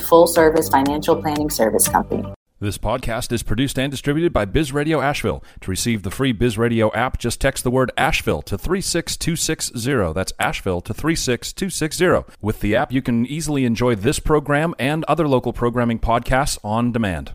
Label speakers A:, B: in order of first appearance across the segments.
A: full service financial planning service company.
B: This podcast is produced and distributed by Biz Radio Asheville. To receive the free Biz Radio app, just text the word Asheville to 36260. That's Asheville to 36260. With the app, you can easily enjoy this program and other local programming podcasts on demand.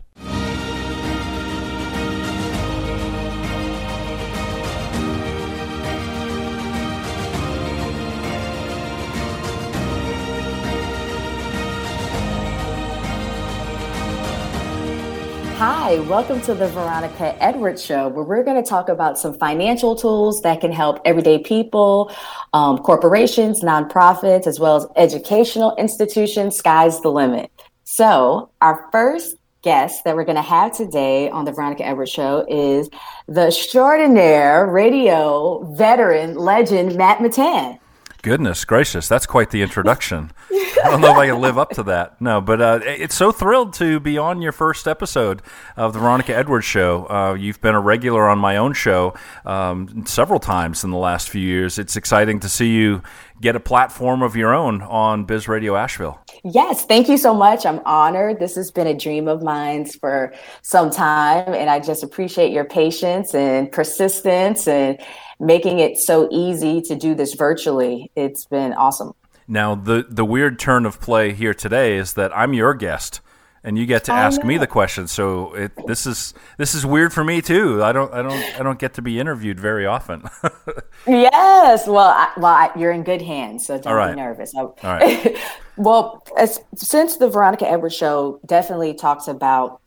A: Hi, welcome to the Veronica Edwards Show, where we're going to talk about some financial tools that can help everyday people, um, corporations, nonprofits, as well as educational institutions. Sky's the limit. So, our first guest that we're going to have today on the Veronica Edwards Show is the extraordinaire radio veteran legend, Matt Mittan.
B: Goodness gracious, that's quite the introduction. I don't know if I can live up to that. No, but uh, it's so thrilled to be on your first episode of the Veronica Edwards Show. Uh, you've been a regular on my own show um, several times in the last few years. It's exciting to see you get a platform of your own on Biz Radio Asheville.
A: Yes, thank you so much. I'm honored. This has been a dream of mine for some time, and I just appreciate your patience and persistence and making it so easy to do this virtually. It's been awesome.
B: Now, the the weird turn of play here today is that I'm your guest and you get to ask me the question. So it, this is this is weird for me too. I don't I don't I don't get to be interviewed very often.
A: yes, well, I, well, I, you're in good hands, so don't
B: right.
A: be nervous.
B: All right.
A: well, as, since the Veronica Edwards show definitely talks about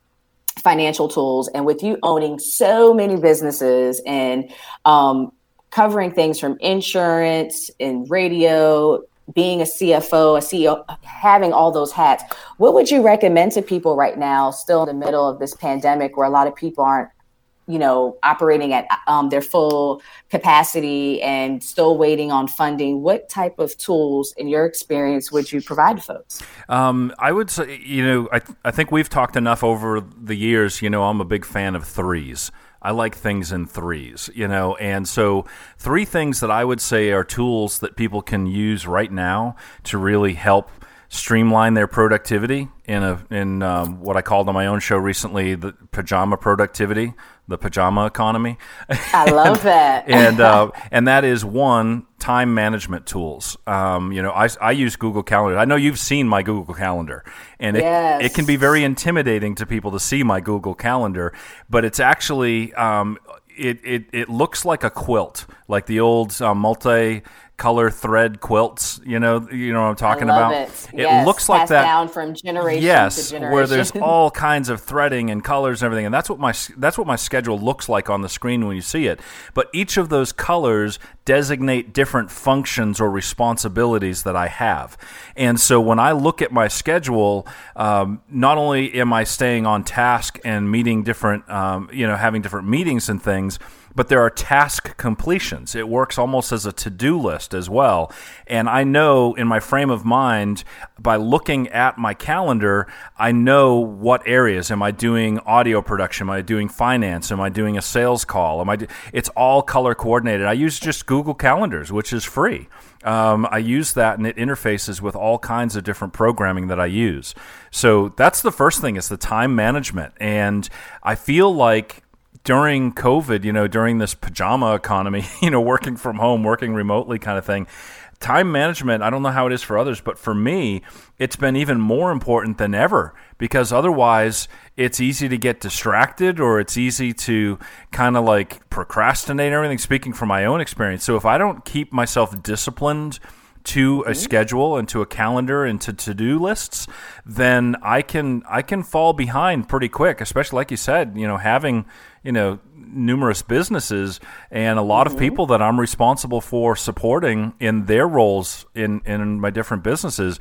A: financial tools, and with you owning so many businesses and um, covering things from insurance and radio, being a CFO, a CEO, having all those hats, what would you recommend to people right now, still in the middle of this pandemic where a lot of people aren't, you know, operating at um, their full capacity and still waiting on funding? What type of tools, in your experience, would you provide folks?
B: Um, I would say, you know, I, I think we've talked enough over the years. You know, I'm a big fan of threes. I like things in threes, you know, and so three things that I would say are tools that people can use right now to really help streamline their productivity in a in um, what I called on my own show recently the pajama productivity, the pajama economy.
A: I love that.
B: and uh, and that is one time management tools. Um, you know, I, I use Google Calendar. I know you've seen my Google Calendar, and it,
A: yes.
B: it can be very intimidating to people to see my Google Calendar, but it's actually um, it, it, it looks like a quilt, like the old uh, multi color thread quilts. You know, you know what I'm talking about.
A: It,
B: it
A: yes.
B: looks like that
A: down from generation
B: yes,
A: to generation.
B: where there's all kinds of threading and colors and everything, and that's what my that's what my schedule looks like on the screen when you see it. But each of those colors designate different functions or responsibilities that I have, and so when I look at my schedule, um, not only am I staying on task and meeting different, um, you know, having different meetings and things but there are task completions. It works almost as a to do list as well. And I know in my frame of mind, by looking at my calendar, I know what areas. Am I doing audio production? Am I doing finance? Am I doing a sales call? Am I? Do- it's all color coordinated. I use just Google Calendars, which is free. Um, I use that and it interfaces with all kinds of different programming that I use. So that's the first thing is the time management. And I feel like during COVID, you know, during this pajama economy, you know, working from home, working remotely kind of thing, time management, I don't know how it is for others, but for me, it's been even more important than ever because otherwise it's easy to get distracted or it's easy to kind of like procrastinate everything, speaking from my own experience. So if I don't keep myself disciplined, to a mm-hmm. schedule and to a calendar and to to-do lists, then I can I can fall behind pretty quick, especially like you said, you know, having, you know, numerous businesses and a lot mm-hmm. of people that I'm responsible for supporting in their roles in in my different businesses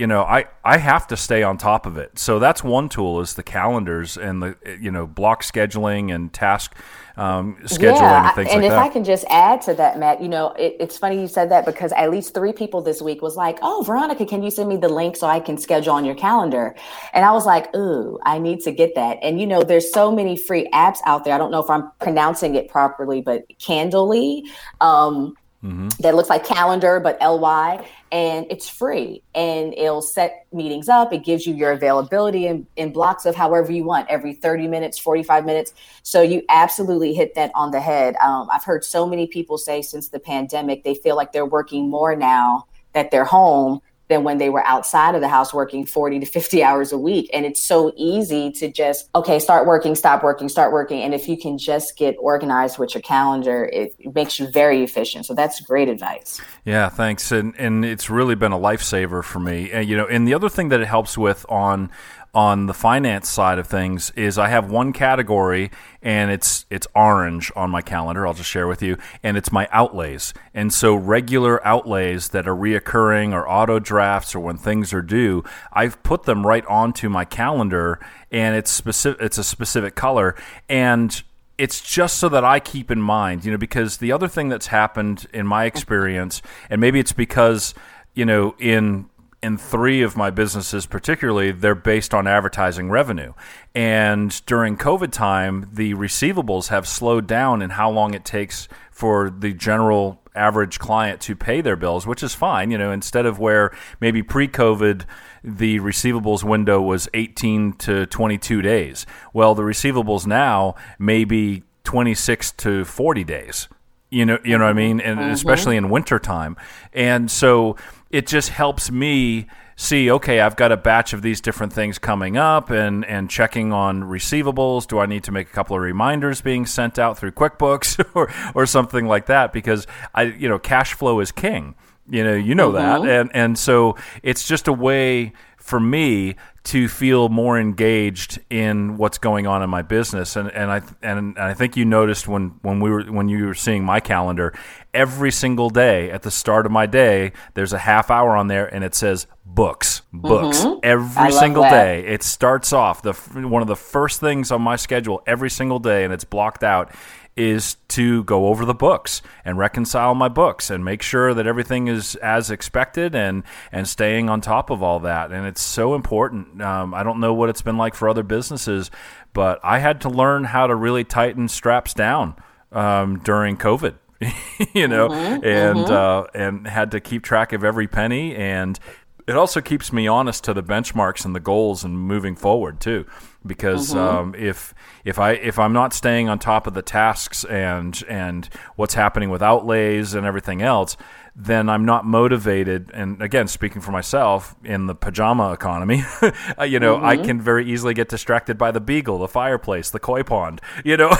B: you know, I, I have to stay on top of it. So that's one tool is the calendars and the you know block scheduling and task um, scheduling yeah, and things
A: and
B: like
A: if I can just add to that, Matt, you know, it, it's funny you said that because at least three people this week was like, "Oh, Veronica, can you send me the link so I can schedule on your calendar?" And I was like, "Ooh, I need to get that." And you know, there's so many free apps out there. I don't know if I'm pronouncing it properly, but Candly. Um, Mm-hmm. that looks like calendar but ly and it's free. And it'll set meetings up. It gives you your availability in, in blocks of however you want every 30 minutes 45 minutes. So you absolutely hit that on the head. Um, i've heard so many people say since the pandemic they feel like they're working more now that they're home than when they were outside of the house working 40 to 50 hours a week. And it's so easy to just, okay, start working, stop working, start working. And if you can just get organized with your calendar, it, makes you very efficient. So that's great advice.
B: Yeah, thanks. And, and it's really been a lifesaver for me. And, you know, and the other thing that it helps with on on the finance side of things is I have one category and it's it's orange on my calendar. I'll just share with you, and it's my outlays. And so regular outlays that are reoccurring or auto drafts or when things are due, I've put them right onto my calendar, and it's specific. It's a specific color, and it's just so that I keep in mind, you know, because the other thing that's happened in my experience, and maybe it's because you know in in three of my businesses, particularly, they're based on advertising revenue. And during COVID time, the receivables have slowed down in how long it takes for the general average client to pay their bills, which is fine. You know, instead of where maybe pre COVID, the receivables window was 18 to 22 days. Well, the receivables now may be 26 to 40 days. You know, you know what I mean, and mm-hmm. especially in wintertime. And so it just helps me see okay i've got a batch of these different things coming up and and checking on receivables. Do i need to make a couple of reminders being sent out through quickbooks or or something like that? Because i you know cash flow is king. You know you know mm-hmm. that and and so it's just a way for me to feel more engaged in what's going on in my business. And and I and I think you noticed when when we were when you were seeing my calendar every single day at the start of my day there's a half hour on there and it says books books. Mm-hmm. every single day. It starts off the one of the first things on my schedule every single day and it's blocked out is to go over the books and reconcile my books and make sure that everything is as expected and and staying on top of all that. And it's so important. Um, i don't know what it's been like for other businesses but i had to learn how to really tighten straps down um, during covid you know mm-hmm, and mm-hmm. Uh, and had to keep track of every penny. And it also keeps me honest to the benchmarks and the goals and moving forward too because mm-hmm. um, if if I if I'm not staying on top of the tasks and and what's happening with outlays and everything else, then I'm not motivated. And again, speaking for myself, in the pajama economy, uh, you know, mm-hmm. I can very easily get distracted by the beagle, the fireplace, the koi pond, you know,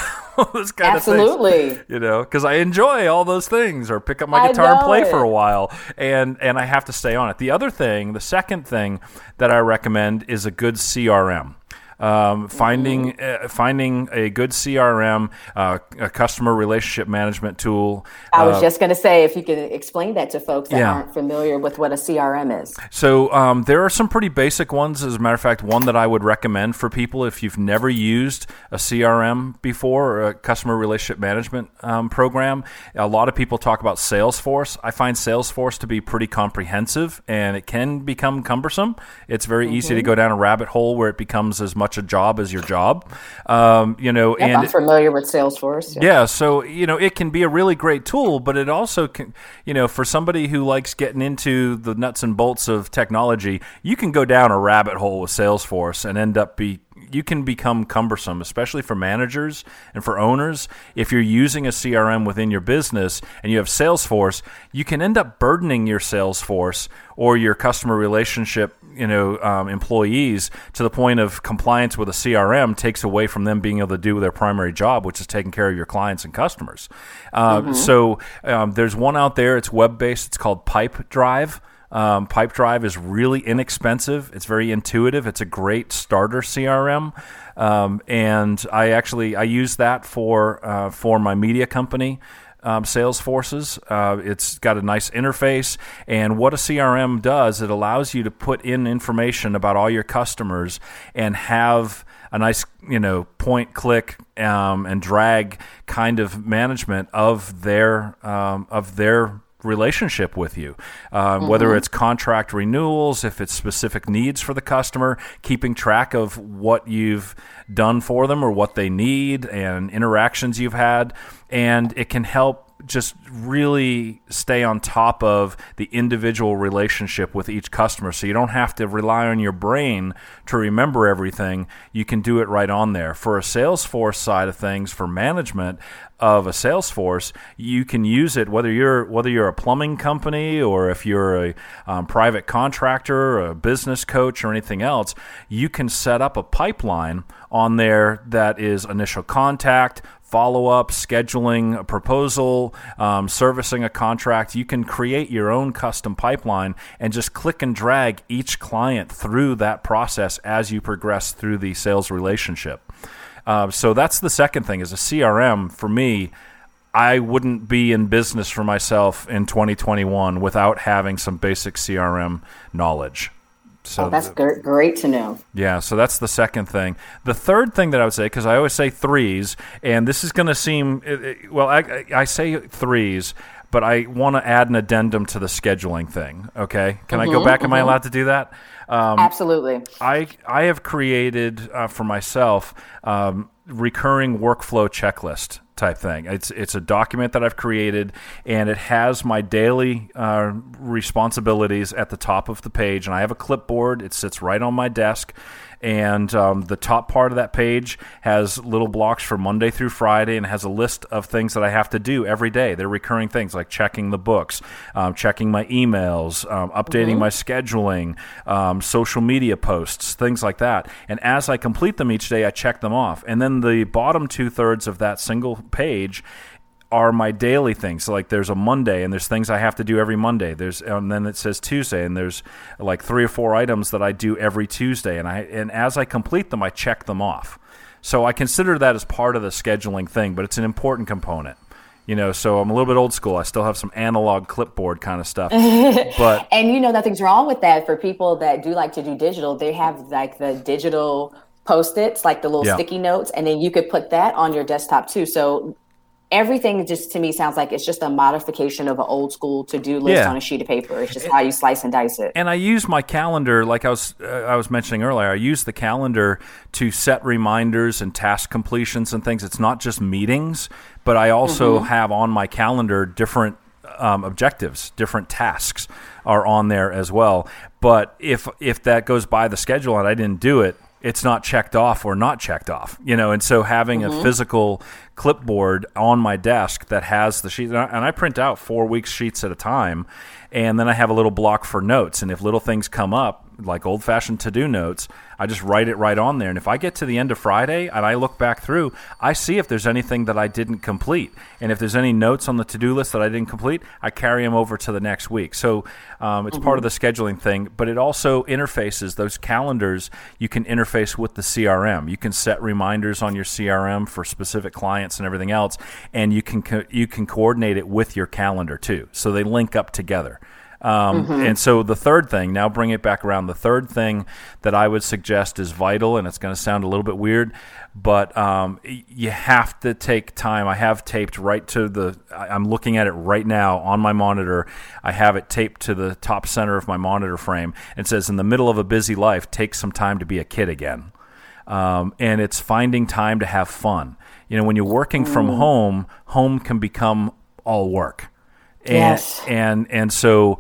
B: those kind
A: Absolutely.
B: of things. You know, because I enjoy all those things, or pick up my guitar and play it. for a while, and and I have to stay on it. The other thing, the second thing that I recommend is a good CRM. Um, finding mm-hmm. uh, finding a good CRM, uh, a customer relationship management tool.
A: I was uh, just going to say if you could explain that to folks that yeah. aren't familiar with what a CRM is.
B: So um, there are some pretty basic ones. As a matter of fact, one that I would recommend for people if you've never used a CRM before or a customer relationship management um, program. A lot of people talk about Salesforce. I find Salesforce to be pretty comprehensive and it can become cumbersome. It's very mm-hmm. easy to mm-hmm. go down a rabbit hole where it becomes as much a job as your job. Um, you know,
A: yep,
B: and
A: I'm familiar with Salesforce.
B: Yeah. yeah, so you know, it can be a really great tool, but it also can, you know, for somebody who likes getting into the nuts and bolts of technology, you can go down a rabbit hole with Salesforce and end up be you can become cumbersome, especially for managers and for owners. If you're using a CRM within your business and you have Salesforce, you can end up burdening your Salesforce or your customer relationship, you know, um, employees to the point of compliance with a CRM takes away from them being able to do their primary job, which is taking care of your clients and customers. Uh, mm-hmm. So um, there's one out there. It's web based. It's called Pipedrive. Um, Pipedrive is really inexpensive. It's very intuitive. It's a great starter CRM, um, and I actually I use that for uh, for my media company. Um, Salesforces. Uh, it's got a nice interface, and what a CRM does, it allows you to put in information about all your customers and have a nice, you know, point, click, um, and drag kind of management of their um, of their relationship with you, um, mm-hmm. whether it's contract renewals, if it's specific needs for the customer, keeping track of what you've done for them or what they need and interactions you've had. And it can help just really stay on top of the individual relationship with each customer. So you don't have to rely on your brain to remember everything. You can do it right on there. For a Salesforce side of things, for management of a Salesforce, you can use it whether you're whether you're a plumbing company or if you're a um, private contractor, or a business coach, or anything else. You can set up a pipeline on there that is initial contact, follow up, scheduling a proposal, um, servicing a contract. You can create your own custom pipeline and just click and drag each client through that process as you progress through the sales relationship. Uh, so that's the second thing is a CRM for me. I wouldn't be in business for myself in 2021 without having some basic CRM knowledge.
A: So oh, that's the, great to know.
B: Yeah, so that's the second thing. The third thing that I would say, because I always say threes, and this is going to seem well, I, I say threes, but I want to add an addendum to the scheduling thing. Okay, can mm-hmm, I go mm-hmm, back? Mm-hmm. Am I mm-hmm. allowed to do that?
A: Um, Absolutely.
B: I I have created uh, for myself um, recurring workflow checklist type thing. It's it's a document that I've created, and it has my daily uh, responsibilities at the top of the page. And I have a clipboard. It sits right on my desk, and um, the top part of that page has little blocks for Monday through Friday and has a list of things that I have to do every day. They're recurring things like checking the books, um, checking my emails, um, updating mm-hmm. my scheduling, um, social media posts, things like that. And as I complete them each day, I check them off. And then the bottom two thirds of that single page are my daily things. So like there's a Monday and there's things I have to do every Monday. There's and then it says Tuesday and there's like three or four items that I do every Tuesday and I and as I complete them I check them off. So I consider that as part of the scheduling thing, but it's an important component. You know, so I'm a little bit old school. I still have some analog clipboard kind of stuff. But
A: and you know nothing's wrong with that for people that do like to do digital. They have like the digital post-its, like the little yeah. sticky notes, and then you could put that on your desktop too. So everything just to me sounds like it's just a modification of an old school to do list yeah. on a sheet of paper. It's just how you slice and dice it.
B: And I use my calendar, like I was uh, I was mentioning earlier. I use the calendar to set reminders and task completions and things. It's not just meetings, but I also mm-hmm. have on my calendar different um, objectives, different tasks are on there as well. But if if that goes by the schedule and I didn't do it, it's not checked off or not checked off, you know. And so having mm-hmm. a physical clipboard on my desk that has the sheet, and I print out four weeks sheets at a time, and then I have a little block for notes. And if little things come up, like old fashioned to do notes, I just write it right on there. And if I get to the end of Friday and I look back through, I see if there's anything that I didn't complete. And if there's any notes on the to do list that I didn't complete, I carry them over to the next week. So um, it's mm-hmm. part of the scheduling thing, but it also interfaces those calendars. You can interface with the CRM. You can set reminders on your CRM for specific clients and everything else, and you can co- you can coordinate it with your calendar too. So they link up together. Um, mm-hmm. And so the third thing, now bring it back around. The third thing that I would suggest is vital, and it's going to sound a little bit weird, but um, you have to take time. I have taped right to the. I'm looking at it right now on my monitor. I have it taped to the top center of my monitor frame. It says, "In the middle of a busy life, take some time to be a kid again." Um, and it's finding time to have fun. You know, when you're working from mm. home, home can become all work and, yes. and and so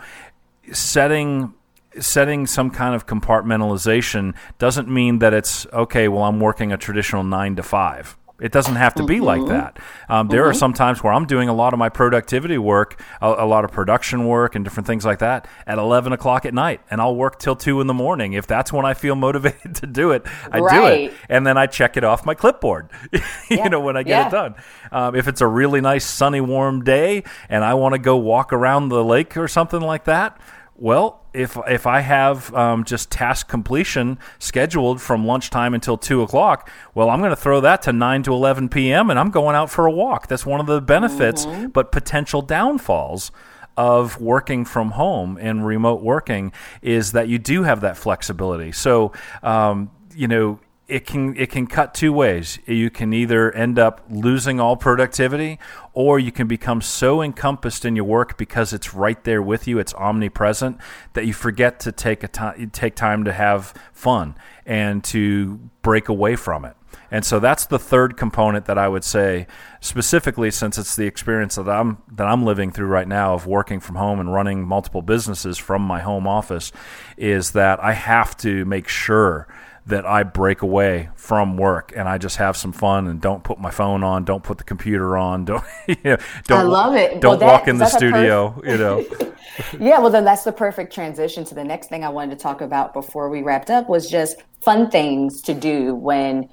B: setting setting some kind of compartmentalization doesn't mean that it's okay well i'm working a traditional 9 to 5 it doesn't have to be mm-hmm. like that. Um, there mm-hmm. are some times where I'm doing a lot of my productivity work, a, a, lot of production work, and different things like that at 11 o'clock at night, and I'll work till two in the morning. If that's when I feel motivated to do it, I right. do it, and then I check it off my clipboard. you yeah. know when I get yeah. it done. Um, if it's a really nice sunny warm day and I want to go walk around the lake or something like that, well, if if I have um, just task completion scheduled from lunchtime until two o'clock, well, I'm going to throw that to nine to eleven p.m. and I'm going out for a walk. That's one of the benefits, mm-hmm. but potential downfalls of working from home and remote working is that you do have that flexibility. So, um, you know, it can it can cut two ways. You can either end up losing all productivity, or you can become so encompassed in your work because it's right there with you, it's omnipresent that you forget to take a time take time to have fun and to break away from it. And so that's the third component that I would say specifically since it's the experience that I'm that I'm living through right now of working from home and running multiple businesses from my home office is that I have to make sure that I break away from work and I just have some fun and don't put my phone on, don't put the computer on, don't you know, don't I
A: love it.
B: Don't well, walk in the studio, you know.
A: yeah, well then that's the perfect transition to the next thing I wanted to talk about before we wrapped up was just fun things to do when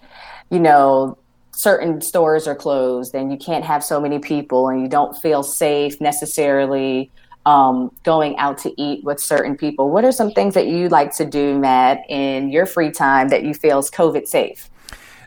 A: you know certain stores are closed and you can't have so many people and you don't feel safe necessarily um, going out to eat with certain people. What are some things that you like to do, Matt, in your free time that you feel is COVID safe?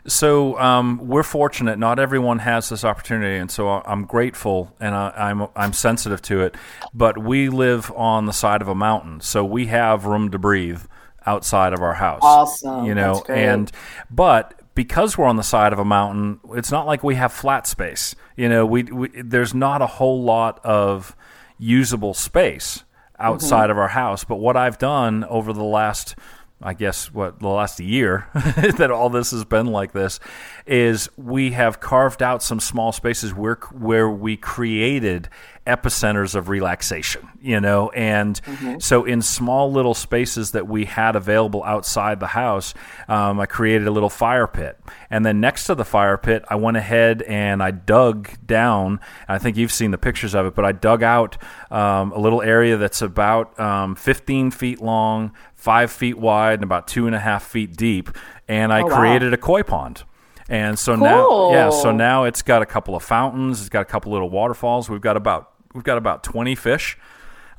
B: So um, we're fortunate. Not everyone has this opportunity, and so I'm grateful and I, am I'm, I'm sensitive to it. But we live on the side of a mountain, so we have room to breathe outside of our house.
A: Awesome,
B: you know, and but because we're on the side of a mountain, it's not like we have flat space. You know, we, we there's not a whole lot of usable space outside mm-hmm. of our house. But what I've done over the last I guess what the last year that all this has been like this is we have carved out some small spaces where where we created epicenters of relaxation, you know, and mm-hmm. so in small little spaces that we had available outside the house, um, I created a little fire pit, and then next to the fire pit, I went ahead and I dug down. I think you've seen the pictures of it, but I dug out um, a little area that's about um, 15 feet long, five feet wide and about two and a half feet deep, and I oh, created wow. a koi pond. And so cool. now, yeah, so now it's got a couple of fountains, it's got a couple little waterfalls. We've got about we've got about twenty fish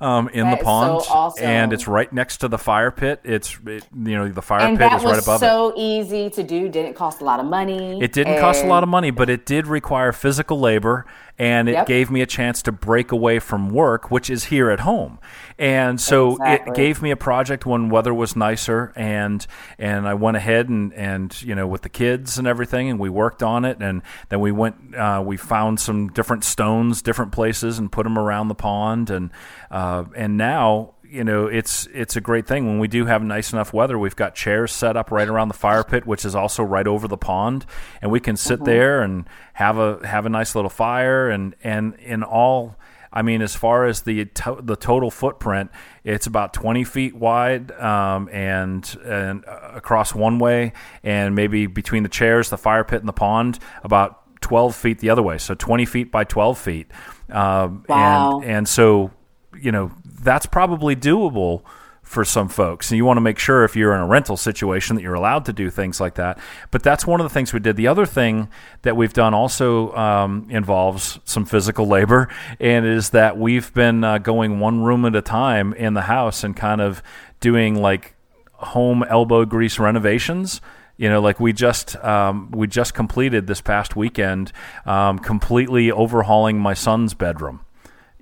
B: um, in that the pond, so awesome. and it's right next to the fire pit. It's it, you know the fire
A: and
B: pit is right above
A: so it. So easy to do. Didn't cost a lot of money.
B: It didn't and... cost a lot of money, but it did require physical labor, and it yep. gave me a chance to break away from work, which is here at home. And so exactly. it gave me a project when weather was nicer, and and I went ahead and and you know with the kids and everything, and we worked on it, and then we went uh, we found some different stones, different places, and put them around the pond, and uh, and now you know it's it's a great thing when we do have nice enough weather. We've got chairs set up right around the fire pit, which is also right over the pond, and we can sit mm-hmm. there and have a have a nice little fire. And and in all, I mean, as far as the to- the total footprint, it's about 20 feet wide um, and and uh, across one way, and maybe between the chairs, the fire pit, and the pond, about 12 feet the other way. So 20 feet by 12 feet. Um, wow. And and so you know that's probably doable for some folks. And you want to make sure if you're in a rental situation that you're allowed to do things like that. But that's one of the things we did. The other thing that we've done also um, involves some physical labor, and is that we've been uh, going one room at a time in the house and kind of doing like home elbow grease renovations you know like we just um, we just completed this past weekend um, completely overhauling my son's bedroom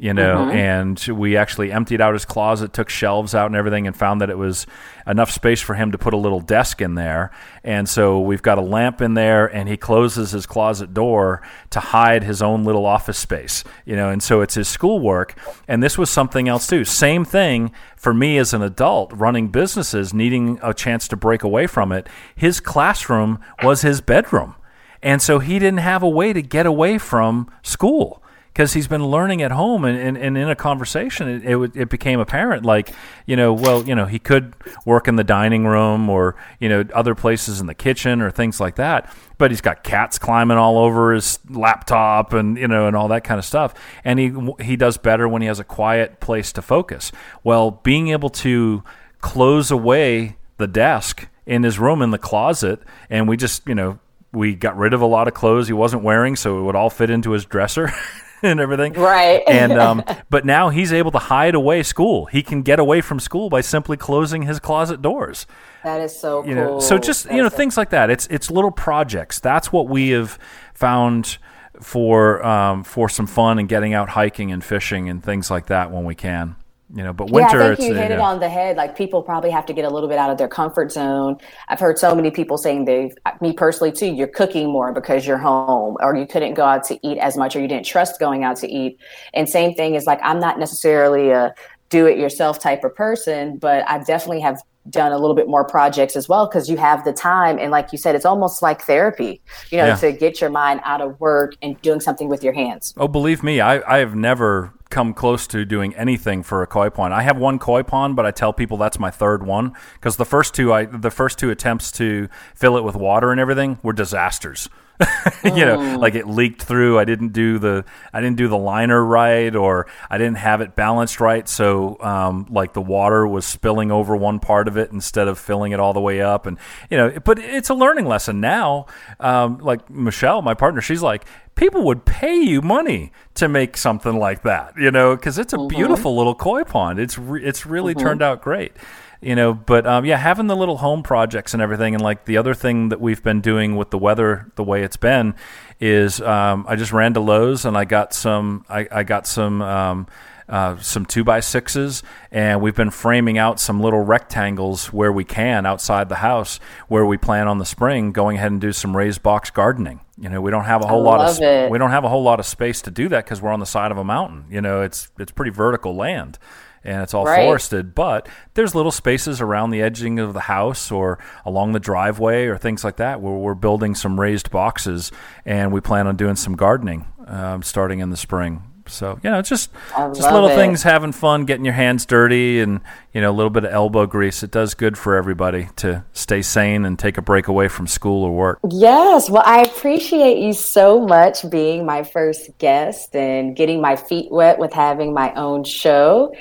B: you know, mm-hmm. and we actually emptied out his closet, took shelves out and everything, and found that it was enough space for him to put a little desk in there. And so we've got a lamp in there, and he closes his closet door to hide his own little office space, you know, and so it's his schoolwork. And this was something else too. Same thing for me as an adult running businesses, needing a chance to break away from it. His classroom was his bedroom. And so he didn't have a way to get away from school because he's been learning at home and, and, and in a conversation it, it, it, became apparent like you know well you know he could work in the dining room or you know other places in the kitchen or things like that but he's got cats climbing all over his laptop and you know and all that kind of stuff. And he he does better when he has a quiet place to focus. Well being able to close away the desk in his room in the closet and we just you know we got rid of a lot of clothes he wasn't wearing so it would all fit into his dresser and everything.
A: Right.
B: and um, but now he's able to hide away school. He can get away from school by simply closing his closet doors.
A: That is so
B: you
A: cool.
B: know so just
A: That
B: you know
A: so-
B: things like that it's it's little projects that's what we have found for um, for some fun and getting out hiking and fishing and things like that when we can you know but winter
A: yeah, I think you hit it
B: know,
A: on the head. Like people probably have to get a little bit out of their comfort zone. I've heard so many people saying they, me personally too, you're cooking more because you're home, or you couldn't go out to eat as much, or you didn't trust going out to eat. And same thing is like I'm not necessarily a do-it-yourself type of person, but I definitely have done a little bit more projects as well because you have the time and like you said it's almost like therapy you know
B: Yeah.
A: to get your mind out of work and doing something with your hands.
B: Oh believe me I, I have never come close to doing anything for a koi pond. I have one koi pond but i tell people that's my third one because the first two i the first two attempts to fill it with water and everything were disasters you know like it leaked through. I didn't do the i didn't do the liner right or i didn't have it balanced right. So um, like the water was spilling over one part of it instead of filling it all the way up. And you know but it's a learning lesson now. Um, like michelle my partner she's like people would pay you money to make something like that you know because it's a beautiful little koi pond. It's re- it's really turned out great you know but um, yeah having the little home projects and everything and like the other thing that we've been doing with the weather the way it's been is um, i just ran to lowes and i got some i, I got some um, uh, some two by sixes, and we've been framing out some little rectangles where we can outside the house, where we plan on the spring going ahead and do some raised box gardening. You know, we don't have a whole lot of
A: it.
B: we don't have a whole lot of space to do that because we're on the side of a mountain. You know, it's it's pretty vertical land. And it's all
A: Right.
B: forested, but there's little spaces around the edging of the house or along the driveway or things like that where we're building some raised boxes, and we plan on doing some gardening um, starting in the spring. So you know, just just little
A: it.
B: things, having fun, getting your hands dirty, and you know, a little bit of elbow grease. It does good for everybody to stay sane and take a break away from school or work.
A: Yes, well, I appreciate you so much being my first guest and getting my feet wet with having my own show.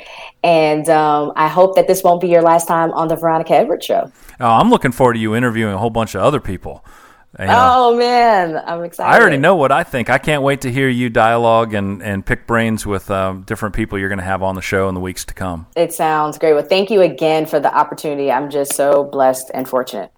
A: And um, I hope that this won't be your last time on the Veronica Edwards show.
B: Oh, I'm looking forward to you interviewing a whole bunch of other people.
A: Oh man, I'm excited.
B: I already know what I think. I can't wait to hear you dialogue and, and pick brains with um, different people you're going to have on the show in the weeks to come.
A: It sounds great. Well, thank you again for the opportunity. I'm just so blessed and fortunate.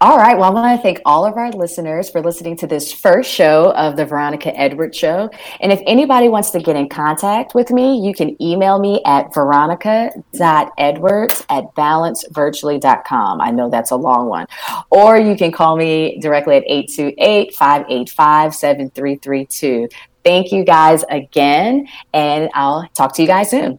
A: All right. Well, I want to thank all of our listeners for listening to this first show of the Veronica Edwards Show. And if anybody wants to get in contact with me, you can email me at veronica.edwards at balancevirtually.com. I know that's a long one. Or you can call me directly at 828 585 7332. Thank you guys again, and I'll talk to you guys soon.